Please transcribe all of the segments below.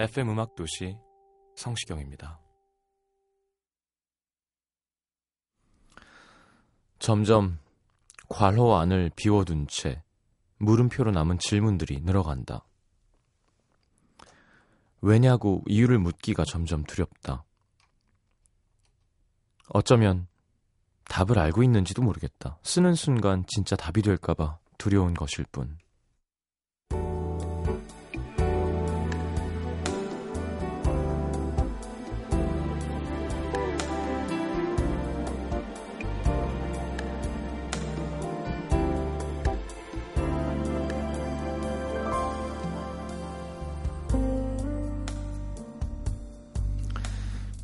FM 음악 도시 성시경입니다. 점점 괄호 안을 비워둔 채 물음표로 남은 질문들이 늘어간다. 왜냐고 이유를 묻기가 점점 두렵다. 어쩌면 답을 알고 있는지도 모르겠다. 쓰는 순간 진짜 답이 될까봐 두려운 것일 뿐.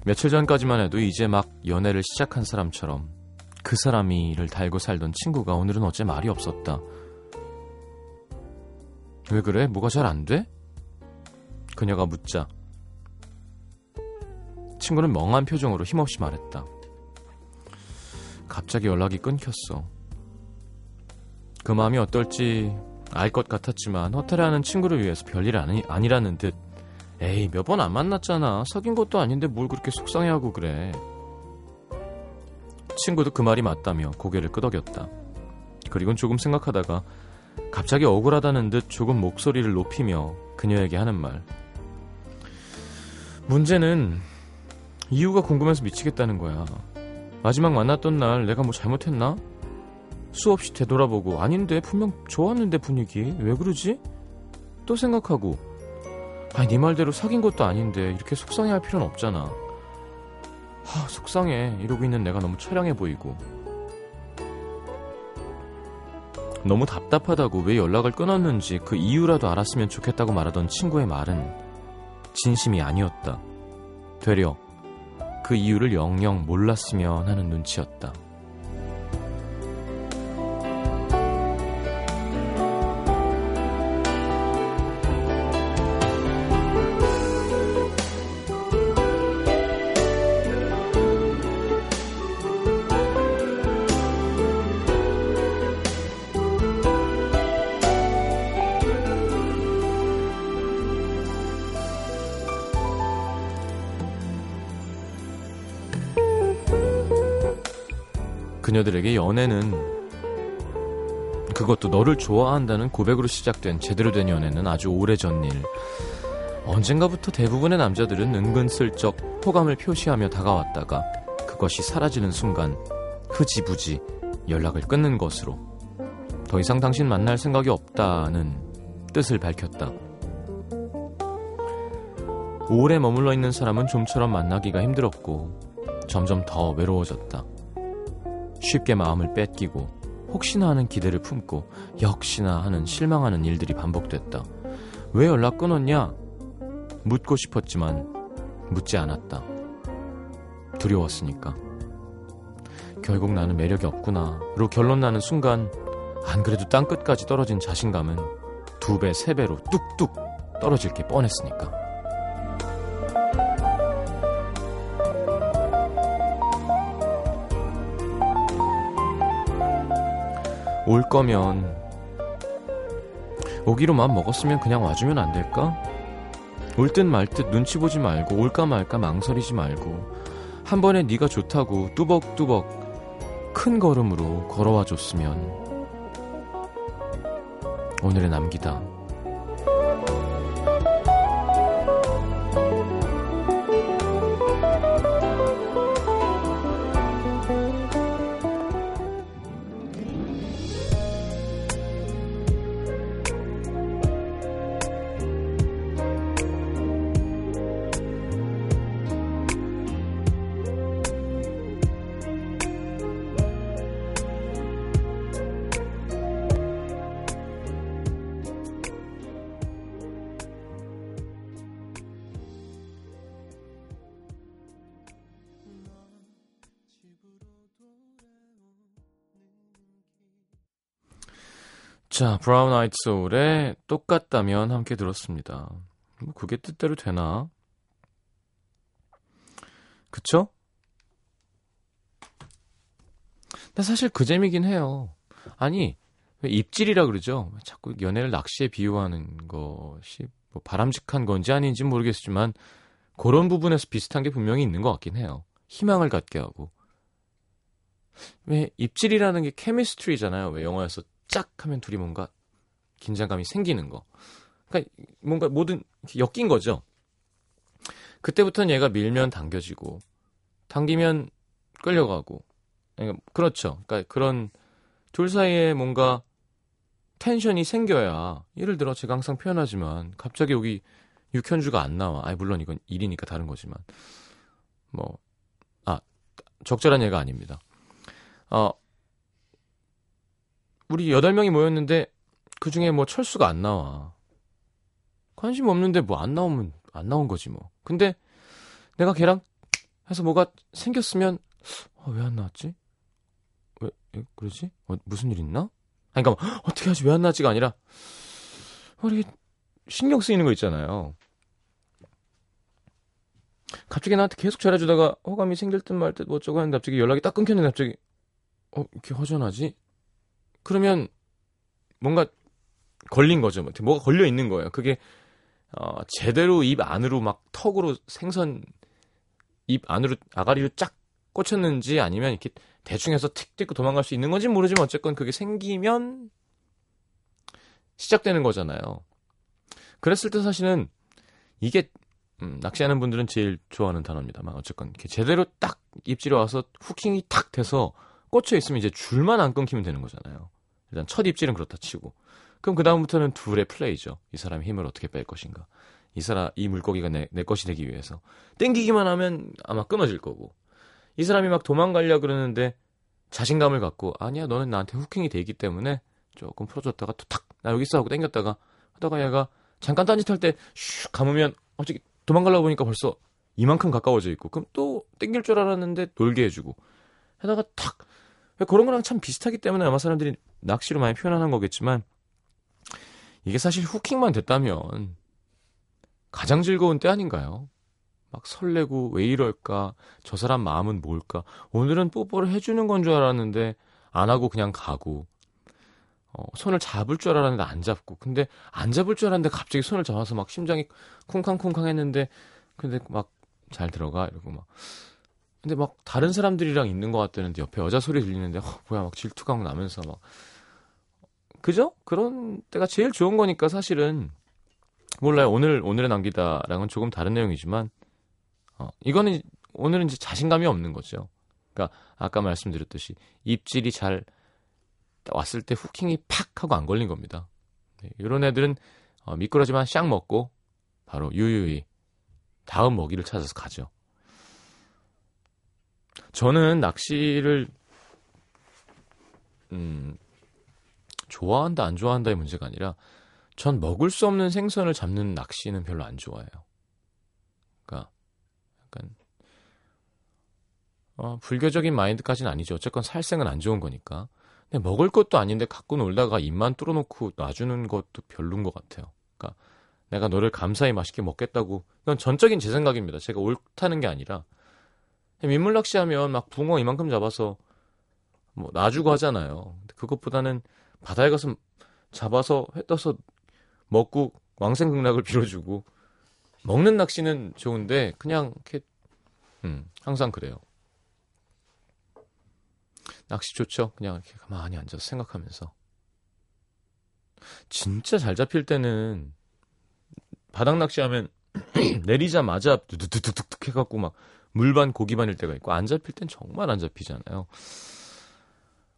며칠 전까지만 해도 이제 막 연애를 시작한 사람처럼 그 사람이를 달고 살던 친구가 오늘은 어째 말이 없었다. 왜 그래? 뭐가 잘 안 돼? 그녀가 묻자 친구는 멍한 표정으로 힘없이 말했다. 갑자기 연락이 끊겼어. 그 마음이 어떨지 알 것 같았지만 허탈해하는 친구를 위해서 별일 아니, 아니라는 듯 에이 몇 번 안 만났잖아. 사귄 것도 아닌데 뭘 그렇게 속상해하고 그래. 친구도 그 말이 맞다며 고개를 끄덕였다. 그리곤 조금 생각하다가 갑자기 억울하다는 듯 조금 목소리를 높이며 그녀에게 하는 말. 문제는 이유가 궁금해서 미치겠다는 거야. 마지막 만났던 날 내가 뭐 잘못했나? 수없이 되돌아보고 아닌데 분명 좋았는데 분위기? 왜 그러지? 또 생각하고 아니 네 말대로 사귄 것도 아닌데 이렇게 속상해할 필요는 없잖아. 하 속상해 이러고 있는 내가 너무 처량해 보이고 너무 답답하다고 왜 연락을 끊었는지 그 이유라도 알았으면 좋겠다고 말하던 친구의 말은 진심이 아니었다. 되려 그 이유를 영영 몰랐으면 하는 눈치였다. 그녀들에게 연애는 그것도 너를 좋아한다는 고백으로 시작된 제대로 된 연애는 아주 오래전 일. 언젠가부터 대부분의 남자들은 은근슬쩍 호감을 표시하며 다가왔다가 그것이 사라지는 순간 흐지부지 연락을 끊는 것으로 더 이상 당신 만날 생각이 없다는 뜻을 밝혔다. 오래 머물러 있는 사람은 좀처럼 만나기가 힘들었고 점점 더 외로워졌다. 쉽게 마음을 뺏기고 혹시나 하는 기대를 품고 역시나 하는 실망하는 일들이 반복됐다. 왜 연락 끊었냐? 묻고 싶었지만 묻지 않았다. 두려웠으니까. 결국 나는 매력이 없구나.로 결론 나는 순간 안 그래도 땅끝까지 떨어진 자신감은 두 배, 세 배로 뚝뚝 떨어질 게 뻔했으니까. 올 거면 오기로 마음 먹었으면 그냥 와주면 안 될까? 올 듯 말 듯 눈치 보지 말고 올까 말까 망설이지 말고 한 번에 네가 좋다고 뚜벅뚜벅 큰 걸음으로 걸어와 줬으면 오늘의 남기다. 자, 브라운 아이트 소울의 똑같다면 함께 들었습니다. 뭐 그게 뜻대로 되나? 그쵸? 근데 사실 그 재미긴 해요. 아니, 왜 입질이라 그러죠? 자꾸 연애를 낚시에 비유하는 것이 뭐 바람직한 건지 아닌지 모르겠지만 그런 부분에서 비슷한 게 분명히 있는 것 같긴 해요. 희망을 갖게 하고. 왜 입질이라는 게 케미스트리잖아요. 왜 영화에서 짝 하면 둘이 뭔가 긴장감이 생기는 거. 그러니까 뭔가 모든 엮인 거죠. 그때부터는 얘가 밀면 당겨지고 당기면 끌려가고. 그러니까 그렇죠. 그러니까 그런 둘 사이에 뭔가 텐션이 생겨야 예를 들어 제가 항상 표현하지만 갑자기 여기 육현주가 안 나와. 아 물론 이건 일이니까 다른 거지만 뭐 아 적절한 예가 아닙니다. 어 우리 여덟 명이 모였는데 그 중에 뭐 철수가 안 나와. 관심 없는데 뭐 안 나오면 안 나온 거지 뭐. 근데 내가 걔랑 해서 뭐가 생겼으면 어, 왜 안 나왔지? 왜, 왜 그러지? 어, 무슨 일 있나? 아니, 그러니까 어떻게 하지 왜 안 나왔지가 아니라 우리 신경 쓰이는 거 있잖아요. 갑자기 나한테 계속 잘해주다가 호감이 생길 듯 말 듯 뭐 어쩌고 하는데 갑자기 연락이 딱 끊겼는데 갑자기 어 이렇게 허전하지? 그러면 뭔가 걸린 거죠. 뭐 뭐가 걸려 있는 거예요. 그게 어, 제대로 입 안으로 막 턱으로 생선 입 안으로 아가리로 쫙 꽂혔는지 아니면 이렇게 대충 해서 틱 찍고 도망갈 수 있는 건지 모르지만 어쨌건 그게 생기면 시작되는 거잖아요. 그랬을 때 사실은 이게 음, 낚시하는 분들은 제일 좋아하는 단어입니다만 어쨌건 이렇게 제대로 딱 입질에 와서 후킹이 탁 돼서 꽂혀 있으면 이제 줄만 안 끊기면 되는 거잖아요. 일단 첫 입질은 그렇다 치고. 그럼 그 다음부터는 둘의 플레이죠. 이 사람의 힘을 어떻게 뺄 것인가. 이 사람 이 물고기가 내, 내 것이 되기 위해서. 땡기기만 하면 아마 끊어질 거고. 이 사람이 막 도망가려 그러는데 자신감을 갖고 아니야 너는 나한테 후킹이 돼 있기 때문에 조금 풀어줬다가 또탁나 여기 있어 하고 땡겼다가 하다가 얘가 잠깐 딴짓할 때 슉 감으면 어떻게 도망가려고 보니까 벌써 이만큼 가까워져 있고. 그럼 또 땡길 줄 알았는데 놀게 해주고. 하다가 탁 그런 거랑 참 비슷하기 때문에 아마 사람들이 낚시로 많이 표현하는 거겠지만 이게 사실 후킹만 됐다면 가장 즐거운 때 아닌가요? 막 설레고 왜 이럴까? 저 사람 마음은 뭘까? 오늘은 뽀뽀를 해주는 건 줄 알았는데 안 하고 그냥 가고 어, 손을 잡을 줄 알았는데 안 잡고 근데 안 잡을 줄 알았는데 갑자기 손을 잡아서 막 심장이 쿵쾅쿵쾅 했는데 근데 막 잘 들어가 이러고 막 근데 막 다른 사람들이랑 있는 것 같다는데 옆에 여자 소리 들리는데 어, 뭐야 막 질투가 막 나면서 막 그죠? 그런 때가 제일 좋은 거니까 사실은 몰라요. 오늘 오늘의 남기다랑은 조금 다른 내용이지만 어, 이거는 오늘은 이제 자신감이 없는 거죠. 그러니까 아까 말씀드렸듯이 입질이 잘 왔을 때 후킹이 팍 하고 안 걸린 겁니다. 네, 이런 애들은 어, 미끄러지만 샥 먹고 바로 유유히 다음 먹이를 찾아서 가죠. 저는 낚시를 음, 좋아한다 안 좋아한다의 문제가 아니라 전 먹을 수 없는 생선을 잡는 낚시는 별로 안 좋아해요. 그러니까 약간 어, 불교적인 마인드까지는 아니죠. 어쨌건 살생은 안 좋은 거니까. 근데 먹을 것도 아닌데 갖고 놀다가 입만 뚫어놓고 놔주는 것도 별론 것 같아요. 그러니까 내가 너를 감사히 맛있게 먹겠다고 이건 전적인 제 생각입니다. 제가 옳다는 게 아니라 민물 낚시하면 막 붕어 이만큼 잡아서 뭐 놔주고 하잖아요. 그것보다는 바다에 가서 잡아서 회 떠서 먹고 왕생극락을 빌어주고 먹는 낚시는 좋은데 그냥 이렇게 음, 항상 그래요. 낚시 좋죠. 그냥 이렇게 가만히 앉아서 생각하면서 진짜 잘 잡힐 때는 바닥 낚시하면 내리자마자 두두두둑 해갖고 막 물반 고기반일 때가 있고 안 잡힐 땐 정말 안 잡히잖아요.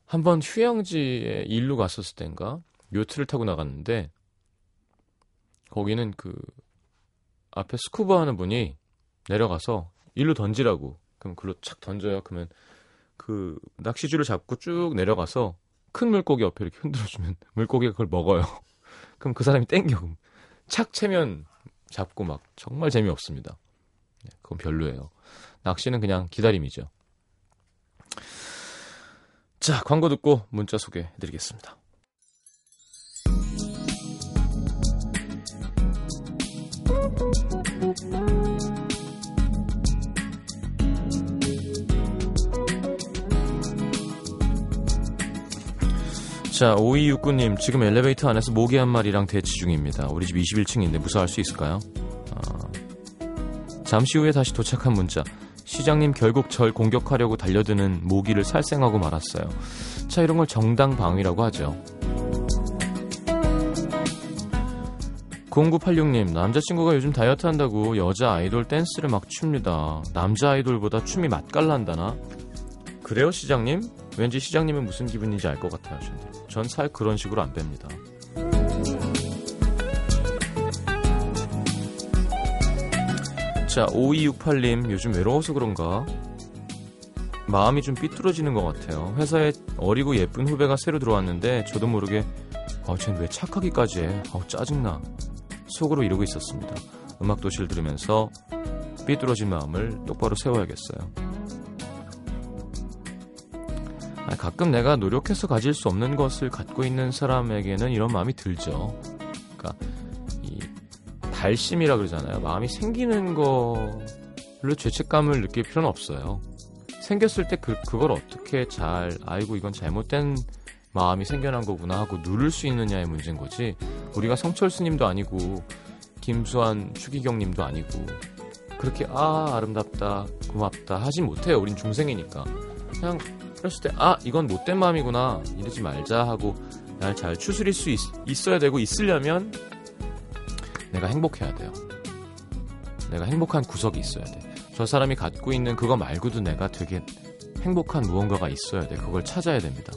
한번 휴양지에 일로 갔었을 땐가 요트를 타고 나갔는데 거기는 그 앞에 스쿠버 하는 분이 내려가서 일로 던지라고 그럼 글로 착 던져요. 그러면 그 낚시줄을 잡고 쭉 내려가서 큰 물고기 옆에 이렇게 흔들어주면 물고기가 그걸 먹어요. 그럼 그 사람이 땡겨. 착 채면 잡고 막 정말 재미없습니다. 네, 그건 별로예요. 낚시는 그냥 기다림이죠. 자, 광고 듣고 문자 소개해 드리겠습니다. 자, 5269님, 지금 엘리베이터 안에서 모기 한 마리랑 대치 중입니다. 우리 집 21층인데 무사할 수 있을까요? 아, 잠시 후에 다시 도착한 문자. 시장님 결국 절 공격하려고 달려드는 모기를 살생하고 말았어요. 자, 이런 걸 정당 방위라고 하죠. 0986님, 남자친구가 요즘 다이어트 한다고 여자 아이돌 댄스를 막 춥니다. 남자 아이돌보다 춤이 맛깔난다나? 그래요, 시장님? 왠지 시장님은 무슨 기분인지 알 것 같아요, 전살 그런 식으로 안 뺍니다. 자, 5268님, 요즘 외로워서 그런가? 마음이 좀 삐뚤어지는 것 같아요. 회사에 어리고 예쁜 후배가 새로 들어왔는데, 저도 모르게, 아, 쟤는 왜 착하기까지 해? 아, 짜증나. 속으로 이러고 있었습니다. 음악도시를 들으면서 삐뚤어진 마음을 똑바로 세워야겠어요. 가끔 내가 노력해서 가질 수 없는 것을 갖고 있는 사람에게는 이런 마음이 들죠. 그러니까 이 달심이라 그러잖아요. 마음이 생기는 걸로 죄책감을 느낄 필요는 없어요. 생겼을 때 그, 그걸 어떻게 잘 알고 이건 잘못된 마음이 생겨난 거구나 하고 누를 수 있느냐의 문제인 거지. 우리가 성철 스님도 아니고 김수환 추기경 님도 아니고 그렇게 아 아름답다 고맙다 하진 못해요. 우린 중생이니까 그냥 그랬을 때, 아, 이건 못된 마음이구나. 이러지 말자 하고 날 잘 추스릴 수 있, 있어야 되고 있으려면 내가 행복해야 돼요. 내가 행복한 구석이 있어야 돼. 저 사람이 갖고 있는 그거 말고도 내가 되게 행복한 무언가가 있어야 돼. 그걸 찾아야 됩니다.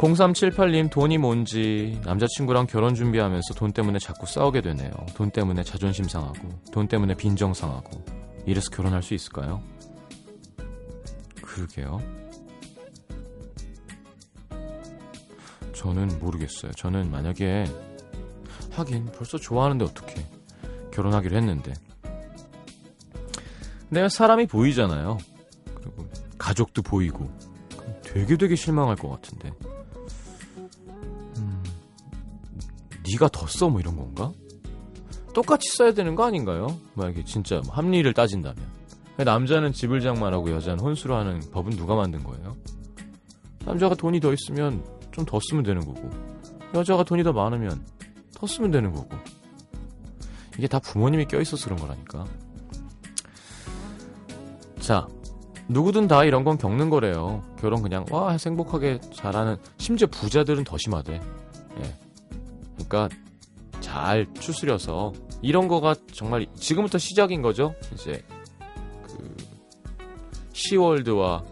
0378님 돈이 뭔지 남자친구랑 결혼 준비하면서 돈 때문에 자꾸 싸우게 되네요. 돈 때문에 자존심 상하고 돈 때문에 빈정 상하고 이래서 결혼할 수 있을까요? 그러게요. 저는 모르겠어요. 저는 만약에 하긴 벌써 좋아하는데 어떻게 결혼하기로 했는데 내가 사람이 보이잖아요. 그리고 가족도 보이고 되게 되게 실망할 것 같은데 음, 네가 더 써 뭐 이런 건가? 똑같이 써야 되는 거 아닌가요? 만약에 진짜 합리를 따진다면. 남자는 집을 장만하고 여자는 혼수를 하는 법은 누가 만든 거예요? 남자가 돈이 더 있으면 좀 더 쓰면 되는 거고, 여자가 돈이 더 많으면 더 쓰면 되는 거고. 이게 다 부모님이 껴있어서 그런 거라니까. 자, 누구든 다 이런 건 겪는 거래요. 결혼 그냥, 와, 행복하게 잘하는, 심지어 부자들은 더 심하대. 예. 그러니까 잘 추스려서 이런 거가 정말 지금부터 시작인 거죠. 이제 그 시월드와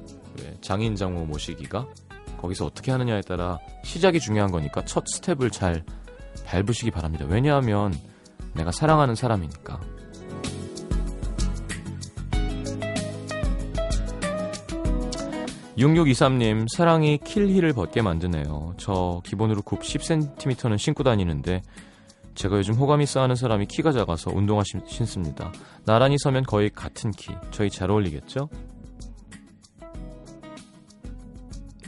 장인 장모 모시기가 거기서 어떻게 하느냐에 따라 시작이 중요한 거니까 첫 스텝을 잘 밟으시기 바랍니다. 왜냐하면 내가 사랑하는 사람이니까. 6623님, 사랑이 킬힐을 벗게 만드네요. 저 기본으로 굽 10cm는 신고 다니는데 제가 요즘 호감이 쌓하는 사람이 키가 작아서 운동화 신, 신습니다. 나란히 서면 거의 같은 키. 저희 잘 어울리겠죠?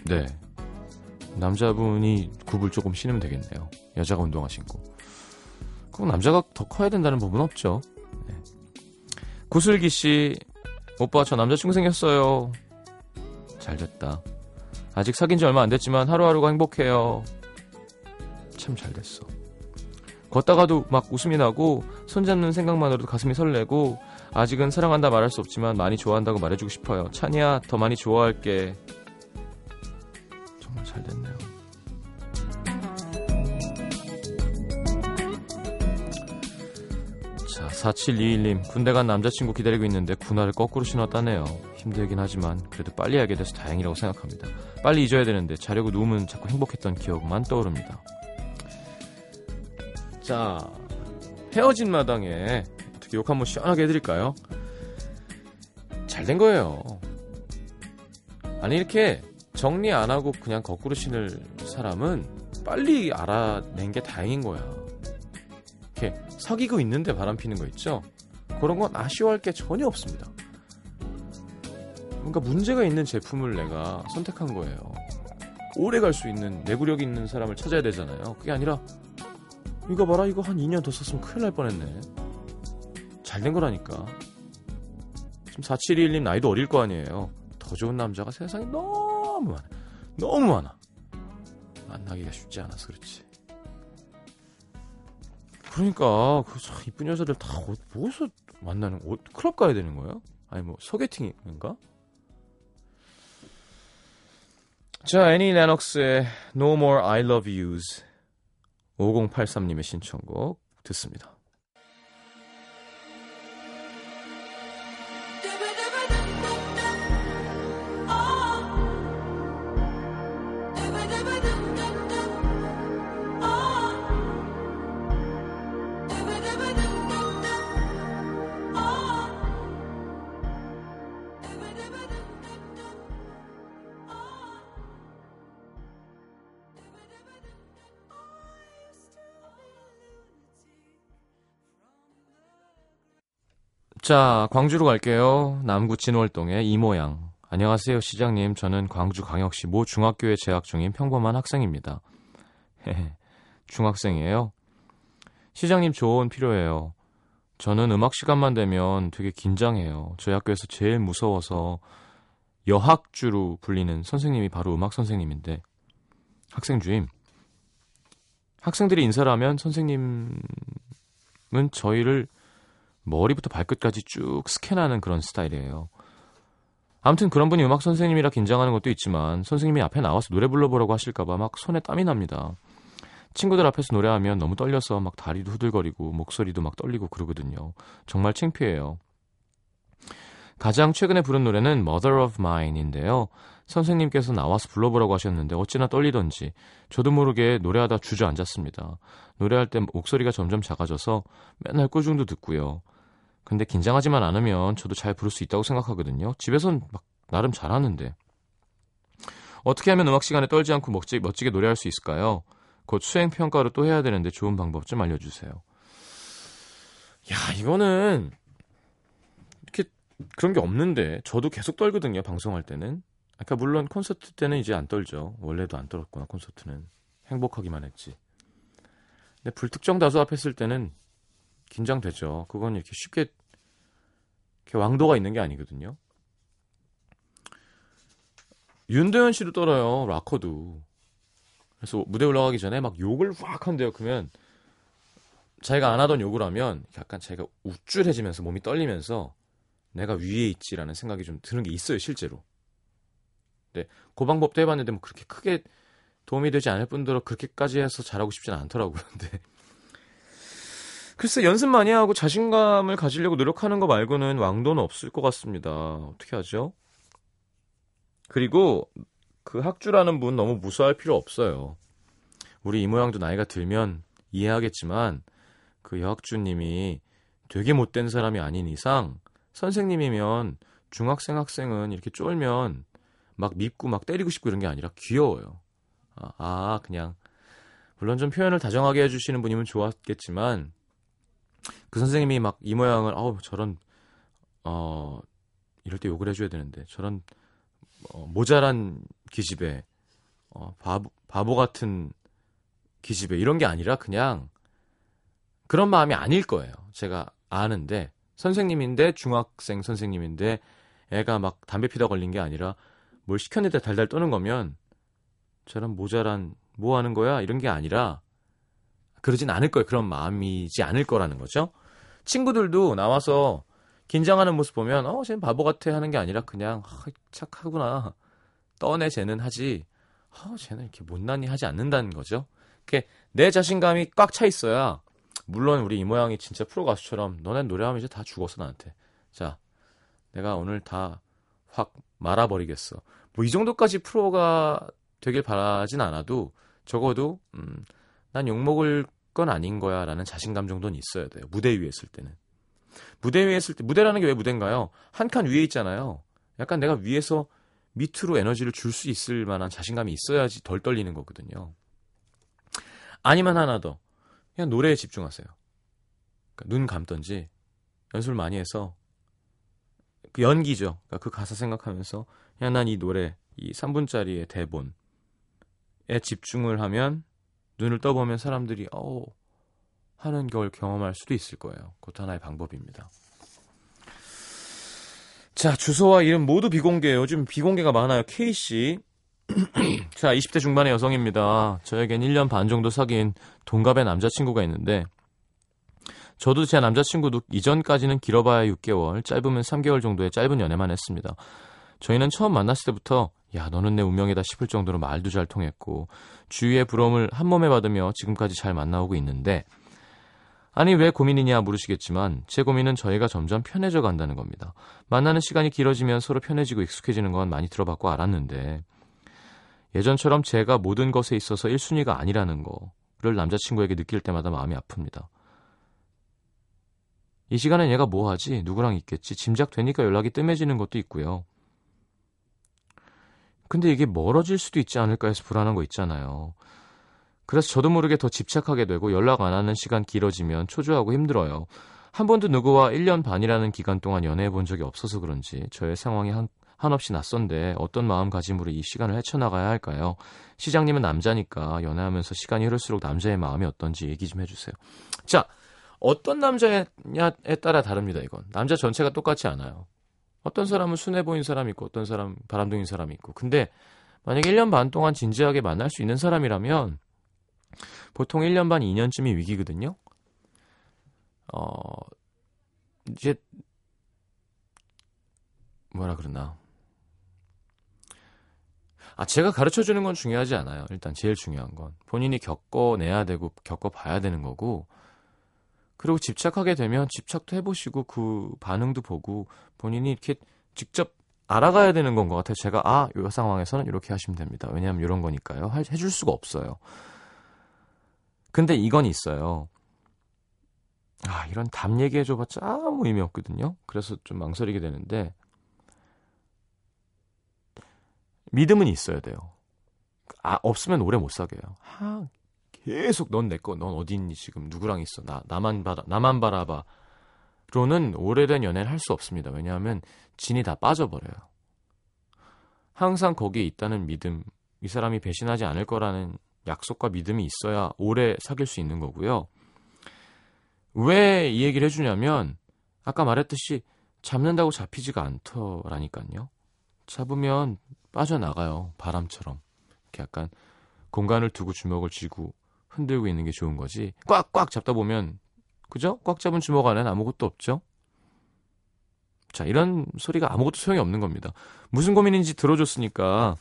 네. 남자분이 굽을 조금 신으면 되겠네요. 여자가 운동화 신고. 그럼 남자가 더 커야 된다는 법은 없죠. 네. 구슬기 씨, 오빠 저 남자친구 생겼어요. 잘 됐다. 아직 사귄 지 얼마 안 됐지만 하루하루가 행복해요. 참 잘 됐어. 걷다가도 막 웃음이 나고 손잡는 생각만으로도 가슴이 설레고 아직은 사랑한다 말할 수 없지만 많이 좋아한다고 말해주고 싶어요. 찬이야 더 많이 좋아할게. 잘 됐네요. 자 4721님 군대 간 남자친구 기다리고 있는데 군화를 거꾸로 신었다네요. 힘들긴 하지만 그래도 빨리 알게 돼서 다행이라고 생각합니다. 빨리 잊어야 되는데 자려고 누우면 자꾸 행복했던 기억만 떠오릅니다. 자, 헤어진 마당에 어떻게 욕 한번 시원하게 해드릴까요? 잘 된 거예요. 아니, 이렇게 정리 안 하고 그냥 거꾸로 신을 사람은 빨리 알아낸 게 다행인 거야. 이렇게 사귀고 있는데 바람 피는 거 있죠? 그런 건 아쉬워할 게 전혀 없습니다. 뭔가 문제가 있는 제품을 내가 선택한 거예요. 오래 갈 수 있는 내구력 있는 사람을 찾아야 되잖아요. 그게 아니라 이거 봐라 이거 한 2년 더 썼으면 큰일 날 뻔했네 잘 된 거라니까 지금 4721님 나이도 어릴 거 아니에요 더 좋은 남자가 세상에 너무 많아 너무 많아 만나기가 쉽지 않아서 그렇지 그러니까 그참 이쁜 여자들 다 어- 뭐서 만나는 어, 클럽 가야 되는 거예요? 아니 뭐 소개팅인가? 자 애니 레녹스의 No More I Love Yous 5083님의 신청곡 듣습니다. 자, 광주로 갈게요. 남구 진월동의 이모양. 안녕하세요, 시장님. 저는 광주 광역시 모 중학교에 재학 중인 평범한 학생입니다. 중학생이에요. 시장님 조언 필요해요. 저는 음악 시간만 되면 되게 긴장해요. 저희 학교에서 제일 무서워서 여학주로 불리는 선생님이 바로 음악 선생님인데 학생 주임. 학생들이 인사를 하면 선생님은 저희를 머리부터 발끝까지 쭉 스캔하는 그런 스타일이에요. 아무튼 그런 분이 음악 선생님이라 긴장하는 것도 있지만 선생님이 앞에 나와서 노래 불러보라고 하실까봐 막 손에 땀이 납니다. 친구들 앞에서 노래하면 너무 떨려서 막 다리도 후들거리고 목소리도 막 떨리고 그러거든요. 정말 창피해요. 가장 최근에 부른 노래는 Mother of Mine인데요. 선생님께서 나와서 불러보라고 하셨는데 어찌나 떨리던지 저도 모르게 노래하다 주저앉았습니다. 노래할 때 목소리가 점점 작아져서 맨날 꾸중도 듣고요. 근데 긴장하지만 않으면 저도 잘 부를 수 있다고 생각하거든요. 집에선 막 나름 잘하는데. 어떻게 하면 음악 시간에 떨지 않고 멋지, 멋지게 노래할 수 있을까요? 곧 수행 평가를 또 해야 되는데 좋은 방법 좀 알려주세요. 야 이거는 그런 게 없는데 저도 계속 떨거든요 방송할 때는. 그러니까 물론 콘서트 때는 이제 안 떨죠. 원래도 안 떨었구나 콘서트는 행복하기만 했지. 근데 불특정 다수 앞에 쓸 때는 긴장되죠. 그건 이렇게 쉽게 이렇게 왕도가 있는 게 아니거든요. 윤도현 씨도 떨어요. 락커도. 그래서 무대 올라가기 전에 막 욕을 확 한대요. 그러면 자기가 안 하던 욕을 하면 약간 자기가 우쭐해지면서 몸이 떨리면서 내가 위에 있지라는 생각이 좀 드는 게 있어요. 실제로. 네, 그 방법도 해봤는데 뭐 그렇게 크게 도움이 되지 않을 뿐더러 그렇게까지 해서 잘하고 싶지는 않더라고요. 근데 글쎄 연습 많이 하고 자신감을 가지려고 노력하는 거 말고는 왕도는 없을 것 같습니다. 어떻게 하죠? 그리고 그 학주라는 분 너무 무서워할 필요 없어요. 우리 이 모양도 나이가 들면 이해하겠지만 그 여학주님이 되게 못된 사람이 아닌 이상 선생님이면 중학생 학생은 이렇게 쫄면 막 밉고 막 때리고 싶고 이런 게 아니라 귀여워요. 아, 아 그냥 물론 좀 표현을 다정하게 해주시는 분이면 좋았겠지만 그 선생님이 막 이 모양을 어우 저런 어 이럴 때 욕을 해줘야 되는데 저런 어, 모자란 기집애 어, 바보, 바보 같은 기집애 이런 게 아니라 그냥 그런 마음이 아닐 거예요. 제가 아는데 선생님인데 중학생 선생님인데 애가 막 담배 피다 걸린 게 아니라 뭘 시켰는데 달달 떠는 거면 저런 모자란 뭐 하는 거야 이런 게 아니라 그러진 않을 거예요. 그런 마음이지 않을 거라는 거죠. 친구들도 나와서 긴장하는 모습 보면 어 쟤는 바보 같아 하는 게 아니라 그냥 아, 착하구나 떠내 쟤는 하지 어 쟤는 이렇게 못난이 하지 않는다는 거죠. 이렇게 내 자신감이 꽉 차 있어야 물론 우리 이 모양이 진짜 프로 가수처럼 너넨 노래하면 이제 다 죽었어 나한테 자 내가 오늘 다 확 말아버리겠어 뭐 이 정도까지 프로가 되길 바라진 않아도 적어도 음, 난 욕먹을 건 아닌 거야 라는 자신감 정도는 있어야 돼요 무대 위에 있을 때는 무대 위에 있을 때 무대라는 게 왜 무대인가요? 한 칸 위에 있잖아요. 약간 내가 위에서 밑으로 에너지를 줄 수 있을 만한 자신감이 있어야지 덜 떨리는 거거든요. 아니면 하나 더. 그냥 노래에 집중하세요. 그러니까 눈 감던지 연습을 많이 해서 그 연기죠. 그러니까 그 가사 생각하면서 그냥 난 이 노래 이 3분짜리의 대본에 집중을 하면 눈을 떠보면 사람들이 어 하는 걸 경험할 수도 있을 거예요. 그것도 하나의 방법입니다. 자, 주소와 이름 모두 비공개예요. 요즘 비공개가 많아요. K씨. 자, 20대 중반의 여성입니다. 저에겐 1년 반 정도 사귄 동갑의 남자친구가 있는데 저도 제 남자친구도 이전까지는 길어봐야 6개월, 짧으면 3개월 정도의 짧은 연애만 했습니다. 저희는 처음 만났을 때부터 야 너는 내 운명이다 싶을 정도로 말도 잘 통했고 주위의 부러움을 한 몸에 받으며 지금까지 잘 만나오고 있는데 아니 왜 고민이냐 물으시겠지만 제 고민은 저희가 점점 편해져 간다는 겁니다. 만나는 시간이 길어지면 서로 편해지고 익숙해지는 건 많이 들어봤고 알았는데 예전처럼 제가 모든 것에 있어서 1순위가 아니라는 거 를 남자친구에게 느낄 때마다 마음이 아픕니다. 이 시간엔 얘가 뭐 하지? 누구랑 있겠지? 짐작되니까 연락이 뜸해지는 것도 있고요. 근데 이게 멀어질 수도 있지 않을까 해서 불안한 거 있잖아요. 그래서 저도 모르게 더 집착하게 되고 연락 안 하는 시간 길어지면 초조하고 힘들어요. 한 번도 누구와 1년 반이라는 기간 동안 연애해 본 적이 없어서 그런지 저의 상황이 한, 한없이 낯선데 어떤 마음가짐으로 이 시간을 헤쳐나가야 할까요? 시장님은 남자니까 연애하면서 시간이 흐를수록 남자의 마음이 어떤지 얘기 좀 해주세요. 자, 어떤 남자냐에 따라 다릅니다, 이건. 남자 전체가 똑같지 않아요. 어떤 사람은 순해 보인 사람이 있고 어떤 사람 바람둥인 사람이 있고. 근데 만약에 1년 반 동안 진지하게 만날 수 있는 사람이라면 보통 1년 반, 2년쯤이 위기거든요. 어, 이제, 뭐라 그러나. 아, 제가 가르쳐 주는 건 중요하지 않아요. 일단 제일 중요한 건. 본인이 겪어내야 되고, 겪어봐야 되는 거고, 그리고 집착하게 되면 집착도 해보시고, 그 반응도 보고, 본인이 이렇게 직접 알아가야 되는 건 것 같아요. 제가, 아, 이 상황에서는 이렇게 하시면 됩니다. 왜냐하면 이런 거니까요. 해줄 수가 없어요. 근데 이건 있어요. 아, 이런 답 얘기해줘봤자 아무 의미 없거든요. 그래서 좀 망설이게 되는데, 믿음은 있어야 돼요. 아, 없으면 오래 못 사겨요. 아, 계속 넌 내 거, 넌 어디 있니 지금 누구랑 있어? 나 나만 봐라, 나만 바라봐. 로는 오래된 연애를 할 수 없습니다. 왜냐하면 진이 다 빠져버려요. 항상 거기에 있다는 믿음, 이 사람이 배신하지 않을 거라는 약속과 믿음이 있어야 오래 사귈 수 있는 거고요. 왜 이 얘기를 해주냐면 아까 말했듯이 잡는다고 잡히지가 않더라니까요. 잡으면 빠져나가요. 바람처럼. 이렇게 약간 공간을 두고 주먹을 쥐고 흔들고 있는 게 좋은 거지. 꽉꽉 잡다 보면 그죠? 꽉 잡은 주먹 안에는 아무것도 없죠. 자, 이런 소리가 아무것도 소용이 없는 겁니다. 무슨 고민인지 들어줬으니까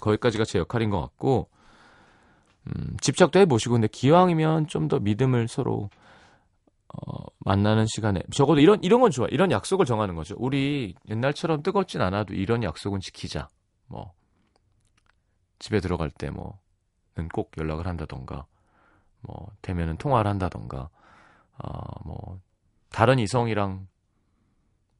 거기까지가 제 역할인 것 같고 음, 집착도 해보시고 근데 기왕이면 좀 더 믿음을 서로 어, 만나는 시간에 적어도 이런 이런 건 좋아. 이런 약속을 정하는 거죠. 우리 옛날처럼 뜨겁진 않아도 이런 약속은 지키자. 뭐 집에 들어갈 때 뭐는 꼭 연락을 한다던가 뭐 되면은 통화를 한다던가 어뭐 다른 이성이랑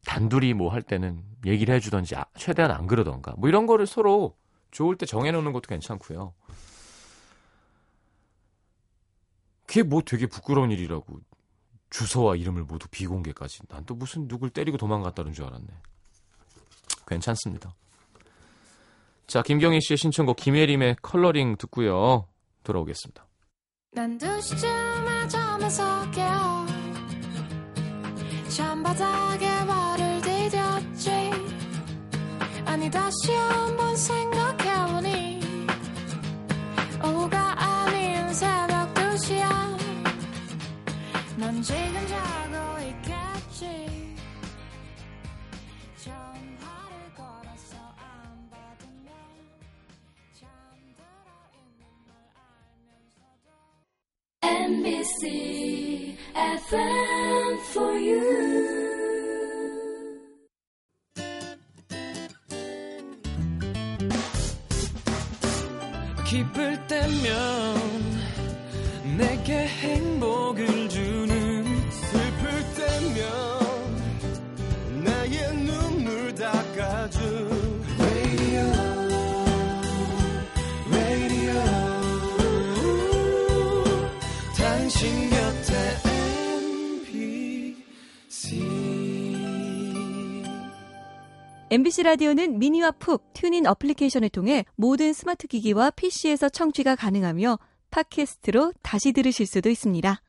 단둘이 뭐 할 때는 얘기를 해주던지 아, 최대한 안 그러던가 뭐 이런 거를 서로 좋을 때 정해놓는 것도 괜찮고요. 그게 뭐 되게 부끄러운 일이라고. 주소와 이름을 모두 비공개까지. 난 또 무슨 누굴 때리고 도망갔다는 줄 알았네. 괜찮습니다. 자, 김경희 씨의 신청곡 김예림의 컬러링 듣고요. 돌아오겠습니다. 난 2시쯤에 잠에서 깨어 잠바닥에 발을 디뎠지 아니 다시 한번 생각 넌 지금 자고 있겠지. 전화를 걸어서 안 받으면 잠들어 있는 걸 알면서도. MBC FM for you MBC 라디오는 미니와 푹 튠인 애플리케이션을 통해 모든 스마트 기기와 PC에서 청취가 가능하며 팟캐스트로 다시 들으실 수도 있습니다.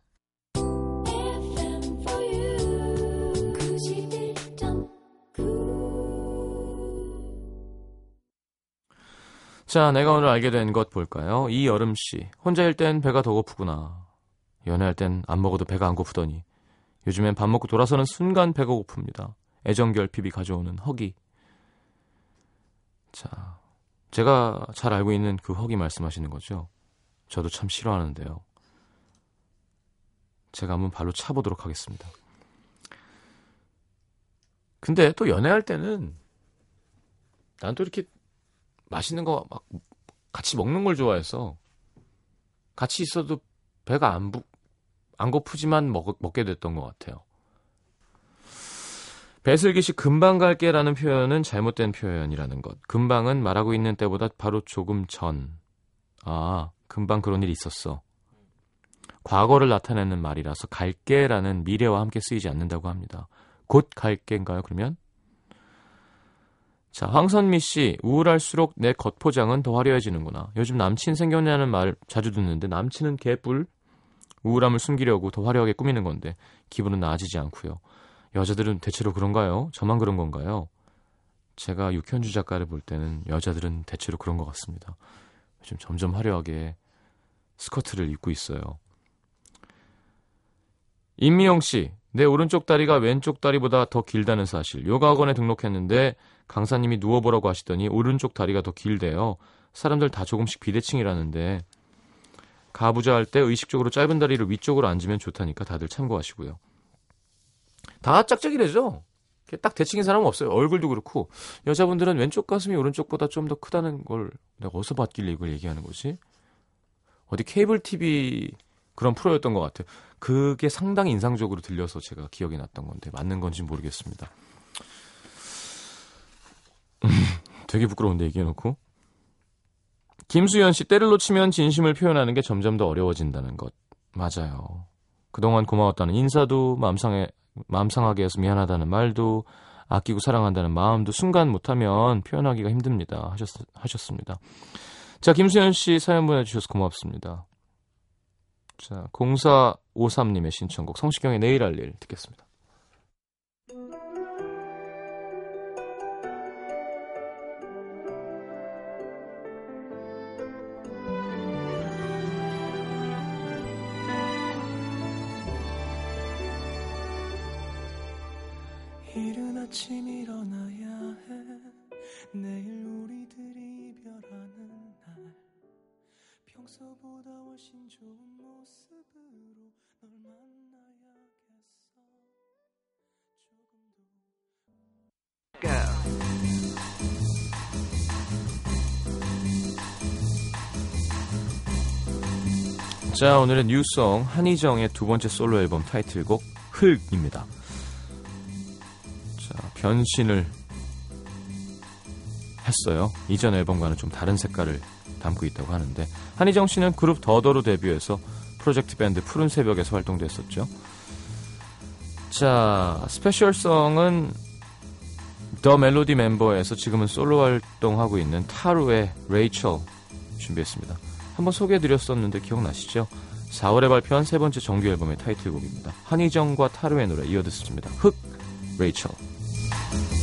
자, 내가 오늘 알게 된 것 볼까요? 이 여름 씨. 혼자일 땐 배가 더 고프구나. 연애할 땐 안 먹어도 배가 안 고프더니 요즘엔 밥 먹고 돌아서는 순간 배가 고픕니다. 애정 결핍이 가져오는 허기. 자, 제가 잘 알고 있는 그 허기 말씀하시는 거죠? 저도 참 싫어하는데요. 제가 한번 발로 차보도록 하겠습니다. 근데 또 연애할 때는 난 또 이렇게 맛있는 거 막 같이 먹는 걸 좋아해서 같이 있어도 배가 안, 부, 안 고프지만 먹, 먹게 됐던 것 같아요. 배슬기 씨 금방 갈게라는 표현은 잘못된 표현이라는 것. 금방은 말하고 있는 때보다 바로 조금 전. 아, 금방 그런 일이 있었어. 과거를 나타내는 말이라서 갈게라는 미래와 함께 쓰이지 않는다고 합니다. 곧 갈게인가요, 그러면? 자, 황선미 씨, 우울할수록 내 겉포장은 더 화려해지는구나. 요즘 남친 생겼냐는 말 자주 듣는데 남친은 개뿔? 우울함을 숨기려고 더 화려하게 꾸미는 건데 기분은 나아지지 않고요. 여자들은 대체로 그런가요? 저만 그런 건가요? 제가 육현주 작가를 볼 때는 여자들은 대체로 그런 것 같습니다. 요즘 점점 화려하게 스커트를 입고 있어요. 임미영 씨, 내 오른쪽 다리가 왼쪽 다리보다 더 길다는 사실. 요가 학원에 등록했는데 강사님이 누워보라고 하시더니 오른쪽 다리가 더 길대요. 사람들 다 조금씩 비대칭이라는데 가부좌 할 때 의식적으로 짧은 다리를 위쪽으로 앉으면 좋다니까 다들 참고하시고요. 다 짝짝이래죠? 딱 대칭인 사람은 없어요. 얼굴도 그렇고 여자분들은 왼쪽 가슴이 오른쪽보다 좀 더 크다는 걸 내가 어디서 봤길래 이걸 얘기하는 거지? 어디 케이블 TV 그런 프로였던 것 같아요. 그게 상당히 인상적으로 들려서 제가 기억이 났던 건데 맞는 건지 모르겠습니다. 되게 부끄러운데 얘기해놓고 김수현 씨 때를 놓치면 진심을 표현하는 게 점점 더 어려워진다는 것 맞아요. 그동안 고마웠다는 인사도 마음상해 마음 상하게 해서 미안하다는 말도 아끼고 사랑한다는 마음도 순간 못하면 표현하기가 힘듭니다. 하셨, 하셨습니다. 자, 김수현 씨 사연 보내주셔서 고맙습니다. 자, 0453님의 신청곡 성시경의 내일 할 일 듣겠습니다. 이른 아침 일어나야 해. 내일 우리들이 이별하는 날. 평소보다 훨씬 좋은 모습으로 널 만나야겠어. 조금 더 자, 오늘의 뉴송 한희정의 두 번째 솔로 앨범 타이틀곡 흙입니다. 자, 변신을 했어요. 이전 앨범과는 좀 다른 색깔을 담고 있다고 하는데 한희정 씨는 그룹 더더로 데뷔해서 프로젝트 밴드 푸른 새벽에서 활동도 했었죠. 자, special song은 더 멜로디 멤버에서 지금은 솔로 활동하고 있는 타루의 레이첼 준비했습니다. 한번 소개해드렸었는데 기억나시죠? 4월에 발표한 세 번째 정규 앨범의 타이틀곡입니다. 한희정과 타루의 노래 이어 듣습니다. 흑, 레이첼. 그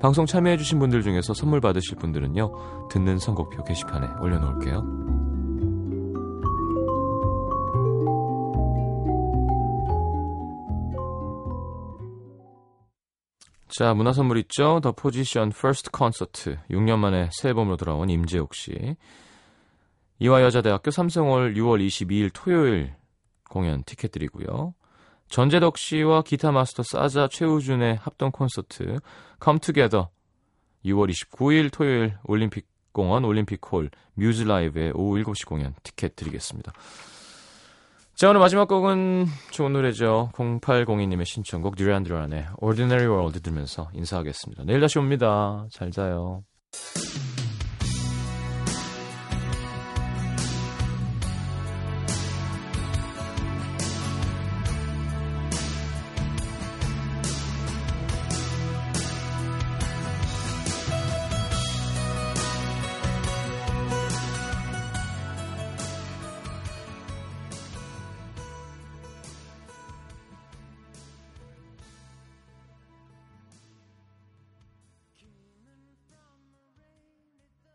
방송 참여해주신 분들 중에서 선물 받으실 분들은요 듣는 선곡표 게시판에 올려놓을게요. 자, 문화 선물 있죠? 더 포지션 first 콘서트. 6년 만에 새 앨범으로 돌아온 임재욱 씨. 이화여자대학교 삼성홀 6월 22일 토요일 공연 티켓 드리고요. 전재덕 씨와 기타 마스터 사자 최우준의 합동 콘서트 Come Together 6월 29일 토요일 올림픽 공원 올림픽 홀 뮤즈 라이브의 오후 7시 공연 티켓 드리겠습니다. 자, 오늘 마지막 곡은 좋은 노래죠. 0802님의 신청곡 듀란 듀란의 Ordinary World 들으면서 인사하겠습니다. 내일 다시 옵니다. 잘 자요.